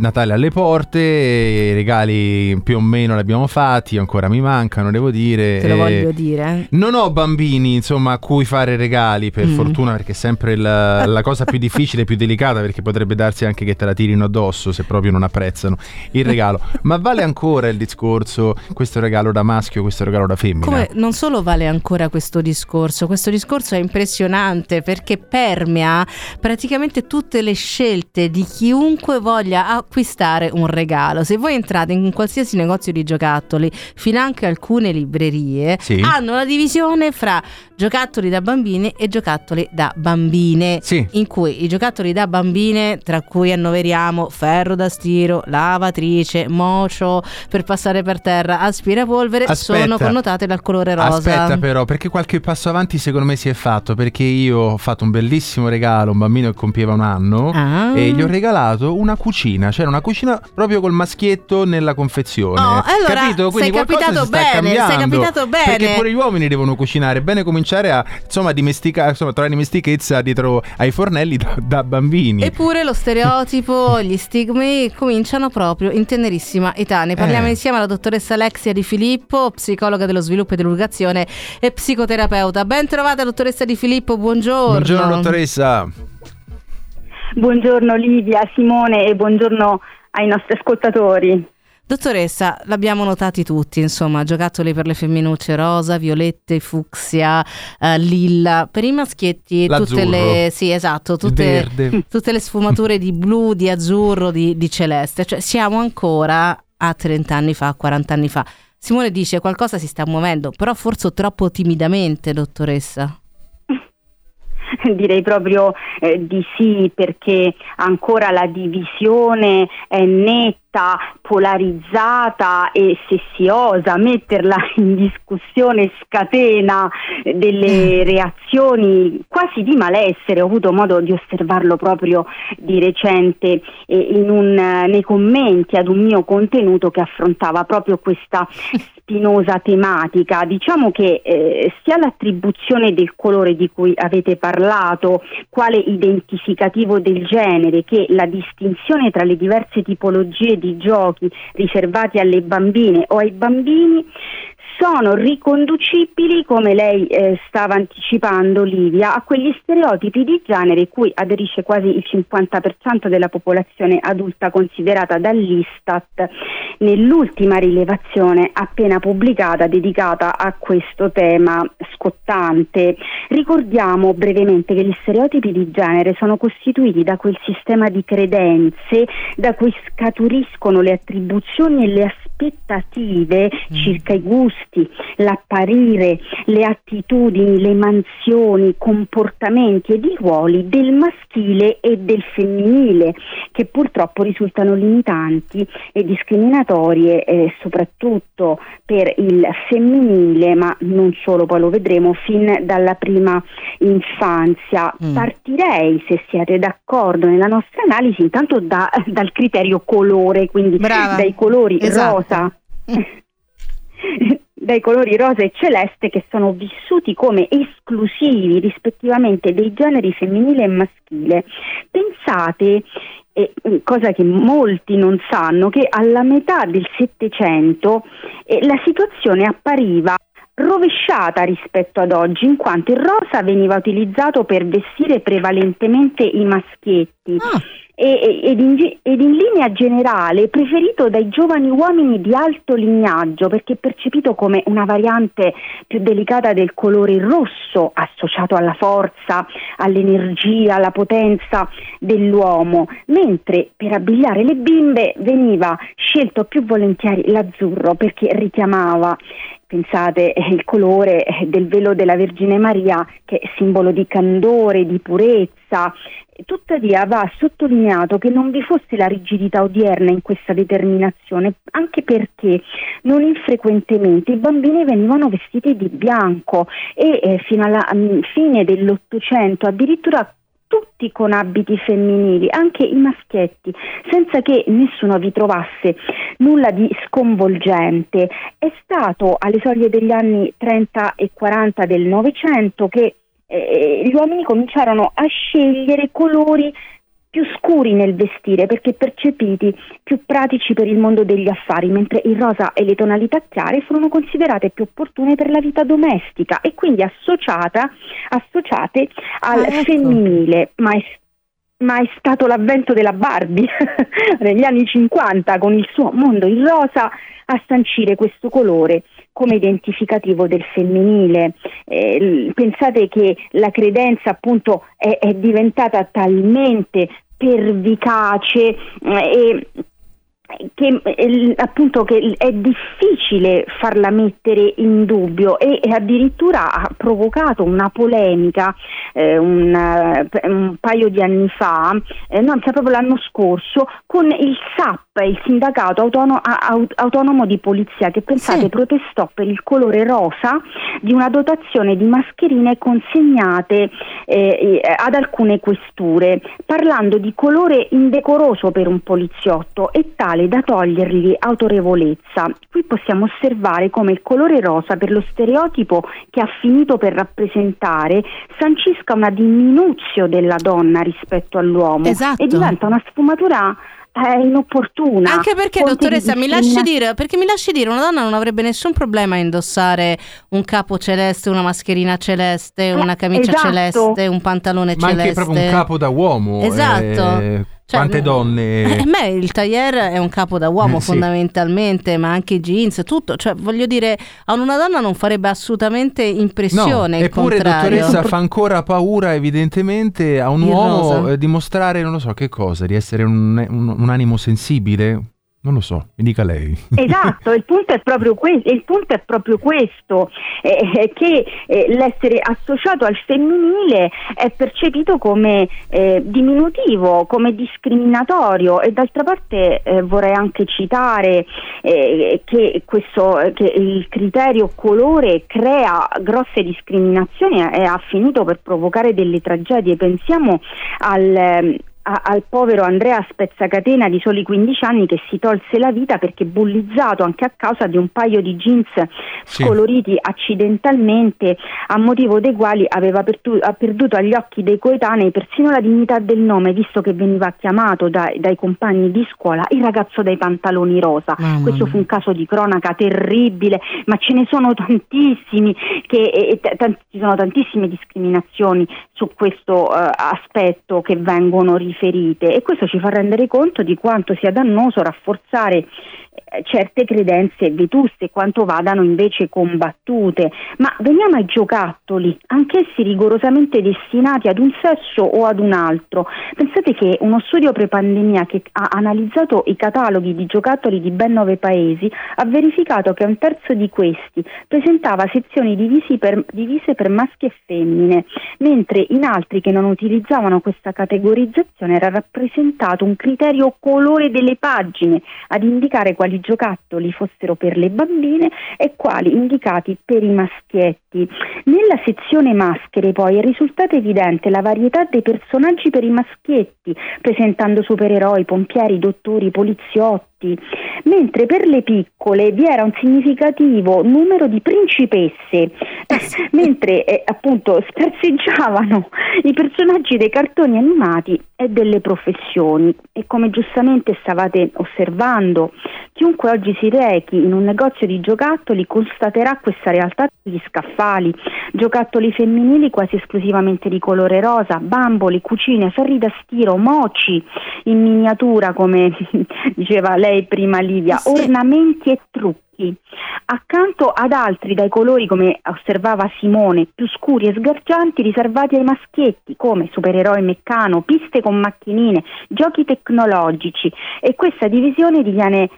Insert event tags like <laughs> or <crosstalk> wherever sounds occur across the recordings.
Natale alle porte, i regali più o meno li abbiamo fatti, ancora mi mancano, devo dire. Te lo voglio dire. Non ho bambini, insomma, a cui fare regali, per mm. fortuna, perché è sempre la, <laughs> la cosa più difficile, più delicata, perché potrebbe darsi anche che te la tirino addosso se proprio non apprezzano il regalo. Ma vale ancora il discorso, questo regalo da maschio, questo regalo da femmina? Come non solo vale ancora questo discorso, questo discorso è impressionante perché permea praticamente tutte le scelte di chiunque voglia acquistare un regalo. Se voi entrate in qualsiasi negozio di giocattoli, finanche alcune librerie, sì. hanno la divisione fra giocattoli da bambini e giocattoli da bambine, sì. in cui i giocattoli da bambine, tra cui annoveriamo ferro da stiro, lavatrice, mocio per passare per terra, aspirapolvere, Aspetta. sono connotate dal colore rosa. Aspetta però, perché qualche passo avanti secondo me si è fatto, perché io ho fatto un bellissimo regalo a un bambino che compieva un anno ah. e gli ho regalato una cucina, c'era una cucina proprio col maschietto nella confezione. Oh, allora Capito? Quindi sei capitato bene, sei capitato bene. Perché pure gli uomini devono cucinare, bene cominciare a insomma dimesticare, insomma trovare dimestichezza dietro ai fornelli da, da bambini. Eppure lo stereotipo, <laughs> gli stigmi cominciano proprio in tenerissima età. Ne parliamo eh. insieme alla dottoressa Alexia Di Filippo, psicologa dello sviluppo e dell'educazione e psicoterapeuta. Ben trovata dottoressa Di Filippo, buongiorno. Buongiorno dottoressa. Buongiorno Livia, Simone e buongiorno ai nostri ascoltatori. Dottoressa, l'abbiamo notati tutti, insomma, giocattoli per le femminucce rosa, violette, fucsia, uh, lilla, per i maschietti L'azzurro. tutte le sì, esatto, tutte, tutte le sfumature di blu, di azzurro, di, di celeste, cioè siamo ancora a 30 anni fa, 40 anni fa. Simone dice qualcosa si sta muovendo, però forse troppo timidamente, dottoressa. <laughs> Direi proprio eh, di sì perché ancora la divisione è netta polarizzata e se si osa metterla <laughs> in discussione scatena delle mm. reazioni quasi di malessere, ho avuto modo di osservarlo proprio di recente eh, un, nei commenti ad un mio contenuto che affrontava proprio questa <laughs> spinosa tematica. Diciamo che eh, sia l'attribuzione del colore di cui avete parlato, quale identificativo del genere, che la distinzione tra le diverse tipologie di giochi riservati alle bambine o ai bambini sono riconducibili, come lei eh, stava anticipando Livia, a quegli stereotipi di genere cui aderisce quasi il 50% della popolazione adulta considerata dall'Istat nell'ultima rilevazione appena pubblicata dedicata a questo tema scottante. Ricordiamo brevemente che gli stereotipi di genere sono costituiti da quel sistema di credenze da cui scaturiscono le attribuzioni e le aspettative mm. circa i gusti gesti, l'apparire, le attitudini, le mansioni, i comportamenti ed i ruoli del maschile e del femminile, che purtroppo risultano limitanti e discriminatorie eh, soprattutto per il femminile, ma non solo, poi lo vedremo, fin dalla prima infanzia. Mm. Partirei, se siete d'accordo, nella nostra analisi intanto da, dal criterio colore, quindi Brava. dai colori esatto. rosa. <laughs> dai colori rosa e celeste che sono vissuti come esclusivi rispettivamente dei generi femminile e maschile. Pensate eh, cosa che molti non sanno, che alla metà del Settecento eh, la situazione appariva rovesciata rispetto ad oggi, in quanto il rosa veniva utilizzato per vestire prevalentemente i maschietti. Ah ed in, ed in, linea generale preferito dai giovani uomini di alto lignaggio perché percepito come una variante più delicata del colore rosso associato alla forza, all'energia, alla potenza dell'uomo, mentre per abbigliare le bimbe veniva scelto più volentieri l'azzurro perché richiamava pensate il colore del velo della Vergine Maria che è simbolo di candore, di purezza, tuttavia va sottolineato che non vi fosse la rigidità odierna in questa determinazione, anche perché non infrequentemente i bambini venivano vestiti di bianco e eh, fino alla um, fine dell'Ottocento addirittura tutti con abiti femminili, anche i maschietti, senza che nessuno vi trovasse nulla di sconvolgente. È stato alle soglie degli anni 30 e 40 del Novecento che eh, gli uomini cominciarono a scegliere colori più scuri nel vestire perché percepiti più pratici per il mondo degli affari, mentre il rosa e le tonalità chiare furono considerate più opportune per la vita domestica e quindi associate al ah, ecco. femminile, ma è ma è stato l'avvento della Barbie <laughs> negli anni 50 con il suo mondo in rosa a sancire questo colore come identificativo del femminile. Eh, pensate che la credenza appunto è, è diventata talmente pervicace eh, e che eh, appunto che è difficile farla mettere in dubbio e, e addirittura ha provocato una polemica eh, un, eh, un, paio di anni fa, eh, no, proprio l'anno scorso, con il SAP, il sindacato autonomo, autonomo di polizia che pensate sì. protestò per il colore rosa di una dotazione di mascherine consegnate eh, ad alcune questure, parlando di colore indecoroso per un poliziotto e tale tale da togliergli autorevolezza. Qui possiamo osservare come il colore rosa per lo stereotipo che ha finito per rappresentare sancisca una diminuzione della donna rispetto all'uomo esatto. e diventa una sfumatura è inopportuna. Anche perché, dottoressa, mi lasci, dire, perché mi lasci dire, una donna non avrebbe nessun problema a indossare un capo celeste, una mascherina celeste, una camicia esatto. celeste, un pantalone Ma celeste. Ma anche proprio un capo da uomo. Esatto. Eh cioè, Quante donne? Eh, me il tailleur è un capo da uomo <laughs> eh, fondamentalmente, ma anche i jeans, tutto. Cioè, voglio dire, a una donna non farebbe assolutamente impressione. No, eppure, contrario. dottoressa, fa ancora paura, evidentemente, a un il uomo eh, dimostrare, non lo so che cosa, di essere un, un, un animo sensibile. Non lo so, mi dica lei. <laughs> Esatto, il punto è proprio, que- punto è proprio questo, eh, che eh, l'essere associato al femminile è percepito come eh, diminutivo, come discriminatorio e d'altra parte eh, vorrei anche citare eh, che, questo, che il criterio colore crea grosse discriminazioni e ha finito per provocare delle tragedie. Pensiamo al, a, al povero Andrea Spezzacatena di soli 15 anni che si tolse la vita perché bullizzato anche a causa di un paio di jeans sì. scoloriti accidentalmente a motivo dei quali aveva perdu- perduto agli occhi dei coetanei persino la dignità del nome visto che veniva chiamato dai, dai compagni di scuola il ragazzo dai pantaloni rosa. Mamma Questo fu un caso di cronaca terribile, ma ce ne sono tantissimi che e, t- ci sono tantissime discriminazioni su questo uh, aspetto che vengono riferite ferite e questo ci fa rendere conto di quanto sia dannoso rafforzare eh, certe credenze vetuste quanto vadano invece combattute. Ma veniamo ai giocattoli, anch'essi rigorosamente destinati ad un sesso o ad un altro. Pensate che uno studio pre-pandemia che ha analizzato i cataloghi di giocattoli di ben nove paesi ha verificato che un terzo di questi presentava sezioni per, divise per maschi e femmine, mentre in altri che non utilizzavano questa categorizzazione era rappresentato un criterio colore delle pagine ad indicare quali giocattoli fossero per le bambine e quali indicati per i maschietti. Nella sezione maschere poi è risultata evidente la varietà dei personaggi per i maschietti, presentando supereroi, pompieri, dottori, poliziotti, mentre per le piccole vi era un significativo numero di principesse, <laughs> mentre eh, appunto scarseggiavano i personaggi dei cartoni animati e delle professioni. E come giustamente stavate osservando, chiunque oggi si rechi in un negozio di giocattoli constaterà questa realtà degli scaffali, giocattoli femminili quasi esclusivamente di colore rosa, bamboli, cucine, ferri da stiro, moci in miniatura, come <laughs> diceva lei prima Livia, sì. ornamenti e trucchi accanto ad altri dai colori, come osservava Simone, più scuri e sgargianti, riservati ai maschietti, come supereroi meccano, piste con macchinine, giochi tecnologici e questa divisione diviene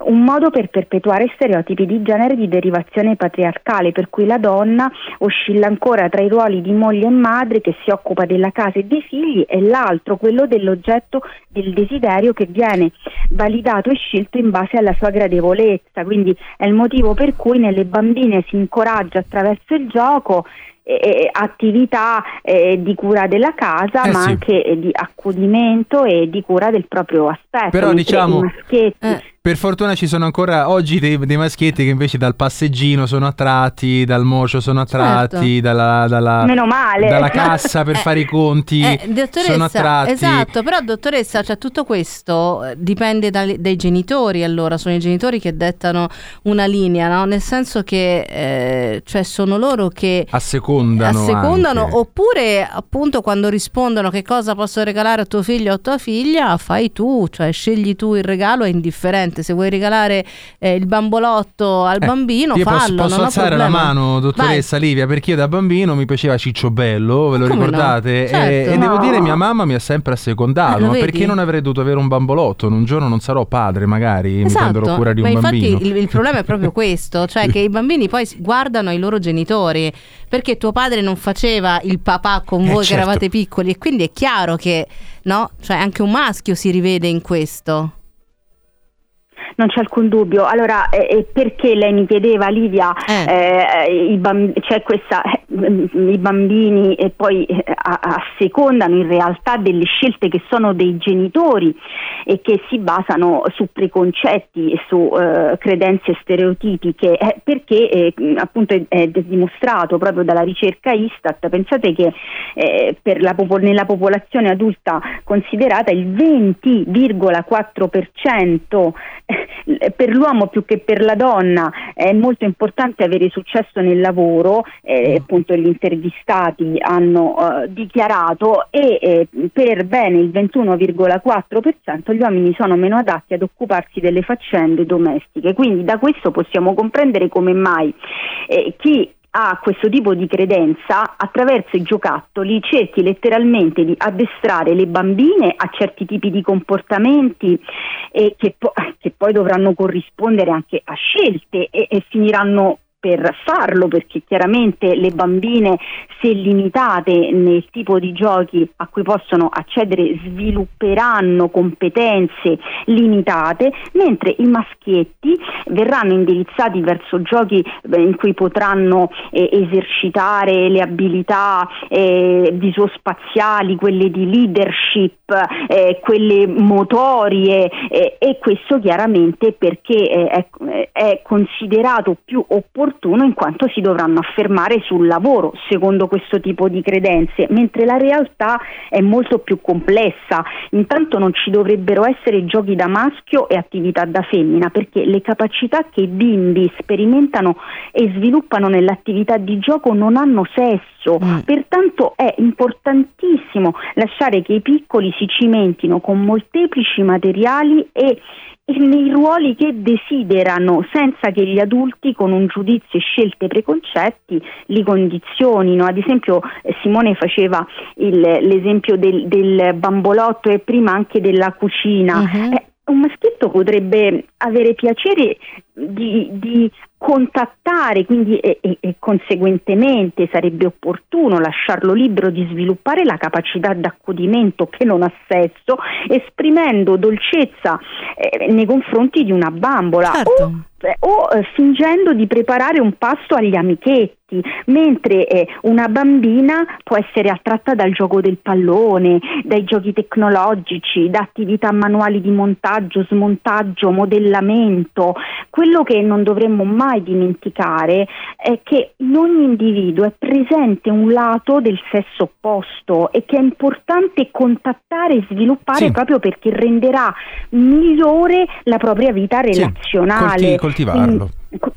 un modo per perpetuare stereotipi di genere di derivazione patriarcale, per cui la donna oscilla ancora tra i ruoli di moglie e madre che si occupa della casa e dei figli e l'altro, quello dell'oggetto del desiderio che viene validato e scelto in base alla sua gradevolezza. Quindi è il motivo per cui nelle bambine si incoraggia attraverso il gioco eh, attività eh, di cura della casa, eh ma sì. anche di accudimento e di cura del proprio aspetto. Però diciamo, maschietti, eh, Per fortuna ci sono ancora oggi dei, dei, maschietti che invece dal passeggino sono attratti, dal mocio sono attratti, certo. dalla, dalla, dalla, <laughs> cassa per eh, fare i conti eh, sono attratti. Esatto, però dottoressa, cioè, tutto questo eh, dipende dai, dai, genitori allora, sono i genitori che dettano una linea, no? nel senso che eh, cioè sono loro che assecondano, assecondano oppure appunto quando rispondono che cosa posso regalare a tuo figlio o a tua figlia, fai tu, cioè scegli tu il regalo, è indifferente assolutamente. Se vuoi regalare eh, il bambolotto al eh, bambino, io fallo. Posso, posso alzare la mano, dottoressa Vai. Livia, perché io da bambino mi piaceva Ciccio Bello, ve lo Come ricordate? No? Certo, e, e, devo dire, mia mamma mi ha sempre assecondato. Eh, ma perché non avrei dovuto avere un bambolotto? Un giorno non sarò padre, magari esatto. mi prenderò cura di ma un infatti bambino. Il, il problema è proprio <laughs> questo, cioè che i bambini poi guardano i loro genitori perché tuo padre non faceva il papà con voi eh, certo. che eravate piccoli e quindi è chiaro che no? Cioè anche un maschio si rivede in questo non c'è alcun dubbio. Allora, eh, perché lei mi chiedeva, Livia, eh. Eh, bamb- c'è questa, eh, i bambini e poi eh, assecondano in realtà delle scelte che sono dei genitori e che si basano su preconcetti e su credenze stereotipiche, perché appunto è, è, dimostrato proprio dalla ricerca Istat, pensate che la popol- nella popolazione adulta considerata il 20,4% per l'uomo più che per la donna è molto importante avere successo nel lavoro, eh, mm. appunto gli intervistati hanno eh, dichiarato e eh, per bene il 21,4% gli uomini sono meno adatti ad occuparsi delle faccende domestiche. Quindi da questo possiamo comprendere come mai eh, chi ha questo tipo di credenza attraverso i giocattoli cerchi letteralmente di addestrare le bambine a certi tipi di comportamenti che, po- che poi dovranno corrispondere anche a scelte e, e finiranno per farlo perché chiaramente le bambine se limitate nel tipo di giochi a cui possono accedere svilupperanno competenze limitate mentre i maschietti verranno indirizzati verso giochi in cui potranno eh, esercitare le abilità eh, visuospaziali, quelle di leadership, eh, quelle motorie eh, e questo chiaramente perché eh, è, è considerato più opportuno opportuno in quanto si dovranno affermare sul lavoro secondo questo tipo di credenze, mentre la realtà è molto più complessa. Intanto non ci dovrebbero essere giochi da maschio e attività da femmina, perché le capacità che i bimbi sperimentano e sviluppano nell'attività di gioco non hanno sesso, mm. pertanto è importantissimo lasciare che i piccoli si cimentino con molteplici materiali e nei ruoli che desiderano senza che gli adulti con un giudizio e scelte preconcetti li condizionino. Ad esempio eh, Simone faceva il, l'esempio del, del, bambolotto e prima anche della cucina. Uh-huh. Eh, un maschietto potrebbe avere piacere di, di contattare, quindi e, e, e, conseguentemente sarebbe opportuno lasciarlo libero di sviluppare la capacità d'accudimento che non ha sesso, esprimendo dolcezza eh, nei confronti di una bambola certo. o, o eh, fingendo di preparare un pasto agli amichetti mentre eh, una bambina può essere attratta dal gioco del pallone, dai giochi tecnologici, da attività manuali di montaggio, smontaggio, modellamento. Quello che non dovremmo mai dimenticare è che in ogni individuo è presente un lato del sesso opposto e che è importante contattare e sviluppare sì. proprio perché renderà migliore la propria vita relazionale. Sì, coltivarlo. Quindi,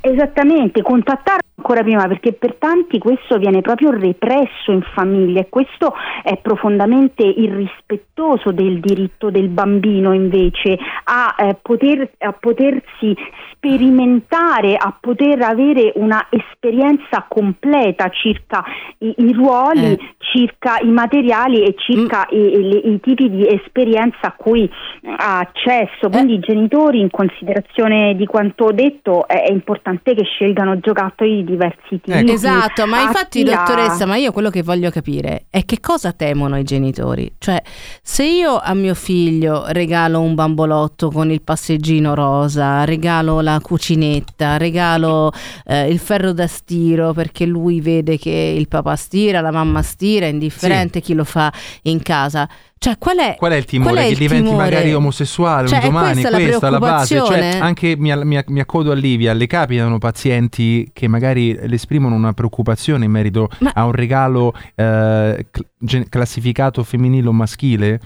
Esattamente, contattarlo ancora prima perché per tanti questo viene proprio represso in famiglia e questo è profondamente irrispettoso del diritto del bambino invece a, eh, poter, a potersi sperimentare, a poter avere una esperienza completa circa i, i ruoli, eh. circa i materiali e circa mm. i, i, i, tipi di esperienza a cui ha accesso. Quindi eh. i genitori in considerazione di quanto ho detto è, è importante che scelgano giocattoli di diversi tipi. Ecco. Esatto, ma infatti dottoressa, ma io quello che voglio capire è che cosa temono i genitori? Cioè, se io a mio figlio regalo un bambolotto con il passeggino rosa, regalo la cucinetta, regalo eh, il ferro da stiro perché lui vede che il papà stira, la mamma stira, è indifferente sì. chi lo fa in casa. Cioè, qual è, qual è il timore? Qual è che il diventi timore? magari omosessuale Cioè, un domani? questa Questa è la base. Cioè, preoccupazione? anche mi, mi, mi accodo a Livia, le capitano pazienti che magari le esprimono una preoccupazione in merito Ma- a un regalo eh, cl- gen- classificato femminile o maschile?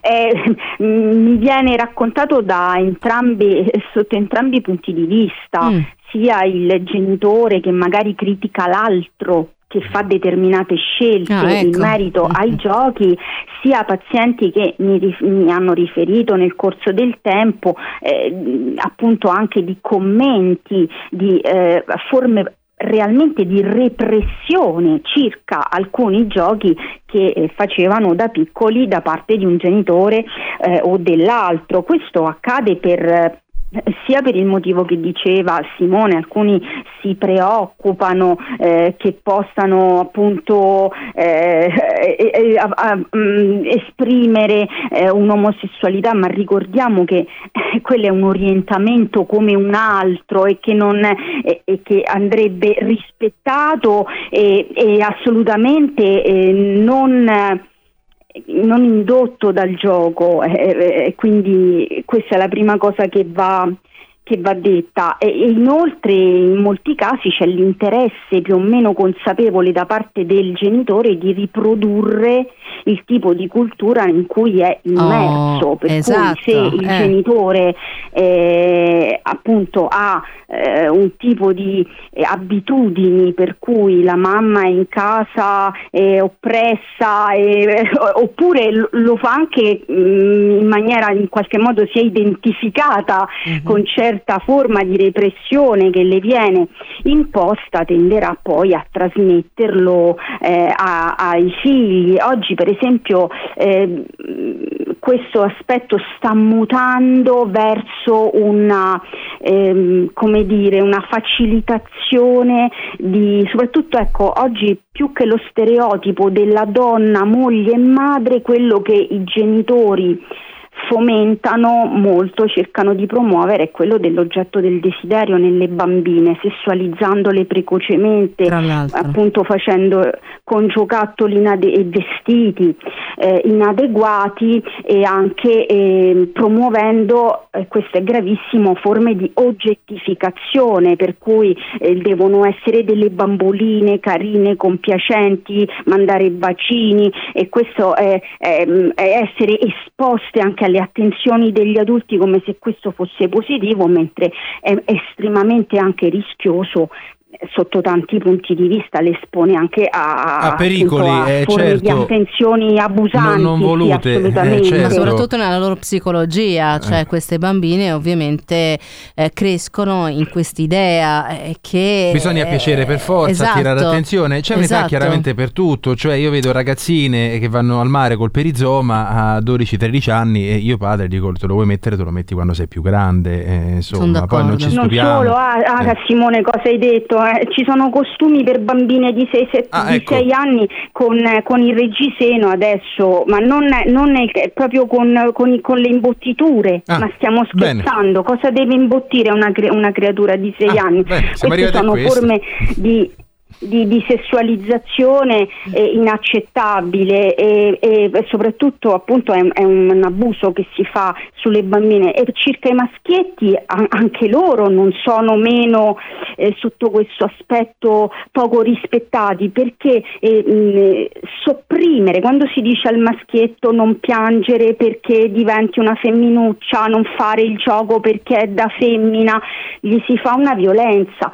Eh, <laughs> mi viene raccontato da entrambi, sotto entrambi i punti di vista, Mm. sia il genitore che magari critica l'altro che fa determinate scelte Ah, in ecco. merito ai Mhm. giochi, sia pazienti che mi, rif- mi hanno riferito nel corso del tempo eh, appunto anche di commenti, di eh, forme realmente di repressione circa alcuni giochi che eh, facevano da piccoli da parte di un genitore eh, o dell'altro. Questo accade per sia per il motivo che diceva Simone, alcuni si preoccupano eh, che possano appunto eh, eh, eh, a- mm, esprimere eh, un'omosessualità, ma ricordiamo che eh, quello è un orientamento come un altro e che, non, e- che andrebbe rispettato e, e assolutamente eh, non non indotto dal gioco eh, eh, e quindi questa è la prima cosa che va, che va detta e, e inoltre in molti casi c'è l'interesse più o meno consapevole da parte del genitore di riprodurre il tipo di cultura in cui è immerso Oh, per esatto, cui se il eh. genitore eh, appunto ha eh, un tipo di eh, abitudini per cui la mamma è in casa è oppressa e- oppure lo- fa anche mh, in maniera in qualche modo si è identificata Mhm. con certa forma di repressione che le viene imposta tenderà poi a trasmetterlo eh, a- ai figli. Oggi per esempio eh, questo aspetto sta mutando verso una, ehm, dire, una facilitazione di, soprattutto ecco, oggi più che lo stereotipo della donna, moglie e madre, quello che i genitori fomentano molto, cercano di promuovere è quello dell'oggetto del desiderio nelle bambine, sessualizzandole precocemente, appunto facendo con giocattoli inade- e vestiti eh, inadeguati e anche eh, promuovendo, eh, questo è gravissimo, forme di oggettificazione per cui eh, devono essere delle bamboline carine, compiacenti, mandare bacini e questo è, è- è essere esposte anche alle attenzioni degli adulti come se questo fosse positivo, mentre è estremamente anche rischioso sotto tanti punti di vista le espone anche a, A pericoli, appunto, a eh, forme di certo. attenzioni abusanti Non- non sì, volute, eh, assolutamente. certo. Ma soprattutto nella loro psicologia, cioè Eh. queste bambine ovviamente eh, crescono in quest'idea eh, che... Bisogna eh, piacere per forza, esatto, attirare attenzione. C'è un'età esatto. chiaramente per tutto, cioè io vedo ragazzine che vanno al mare col perizoma a 12-13 anni e io padre dico te lo vuoi mettere, te lo metti quando sei più grande, eh, insomma, poi non ci Non stupiamo. solo, ah, ah, Eh. Simone, cosa hai detto? Eh? Ci sono costumi per bambine di 6, Ah, ecco. anni con, con il reggiseno adesso, ma non, non è- proprio con, con con le imbottiture. Ah, ma stiamo bene. scherzando? Cosa deve imbottire una, una creatura di 6 Ah, anni? bene, Queste sono forme di di, di sessualizzazione eh, inaccettabile e, e- soprattutto appunto è, è un abuso che si fa sulle bambine. E circa i maschietti anche loro non sono meno eh, sotto questo aspetto poco rispettati perché eh, mh, sopprimere quando si dice al maschietto non piangere perché diventi una femminuccia non fare il gioco perché è da femmina gli si fa una violenza.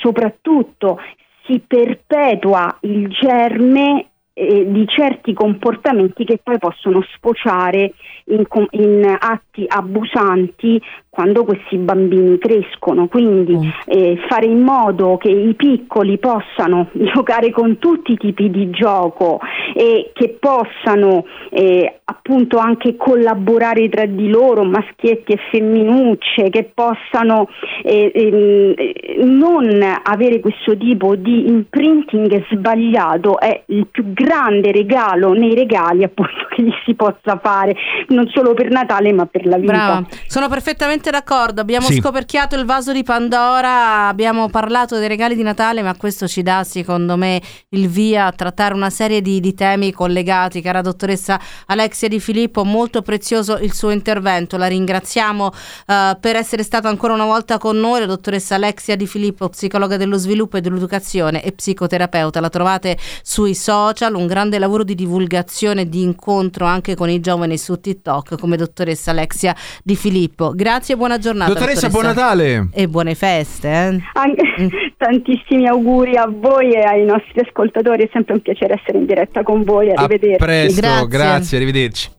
Soprattutto si perpetua il germe eh, di certi comportamenti che poi possono sfociare in, in atti abusanti quando questi bambini crescono. Quindi Mm. eh, fare in modo che i piccoli possano <laughs> giocare con tutti i tipi di gioco e che possano eh, appunto anche collaborare tra di loro, maschietti e femminucce, che possano eh, ehm, eh, non avere questo tipo di imprinting sbagliato è il più grande grande regalo nei regali appunto che gli si possa fare, non solo per Natale ma per la vita. Brava. Sono perfettamente d'accordo, abbiamo Sì. scoperchiato il vaso di Pandora, abbiamo parlato dei regali di Natale, ma questo ci dà secondo me il via a trattare una serie di, di temi collegati. Cara dottoressa Alexia Di Filippo, molto prezioso il suo intervento, la ringraziamo eh, per essere stata ancora una volta con noi, la dottoressa Alexia Di Filippo, psicologa dello sviluppo e dell'educazione e psicoterapeuta, la trovate sui social, un grande lavoro di divulgazione e di incontro anche con i giovani su TikTok come dottoressa Alexia Di Filippo. Grazie e buona giornata. Dottoressa, buon Natale! E buone feste. eh. Anche- <laughs> tantissimi auguri a voi e ai nostri ascoltatori, è sempre un piacere essere in diretta con voi, A arrivederci. presto, Grazie. grazie, arrivederci.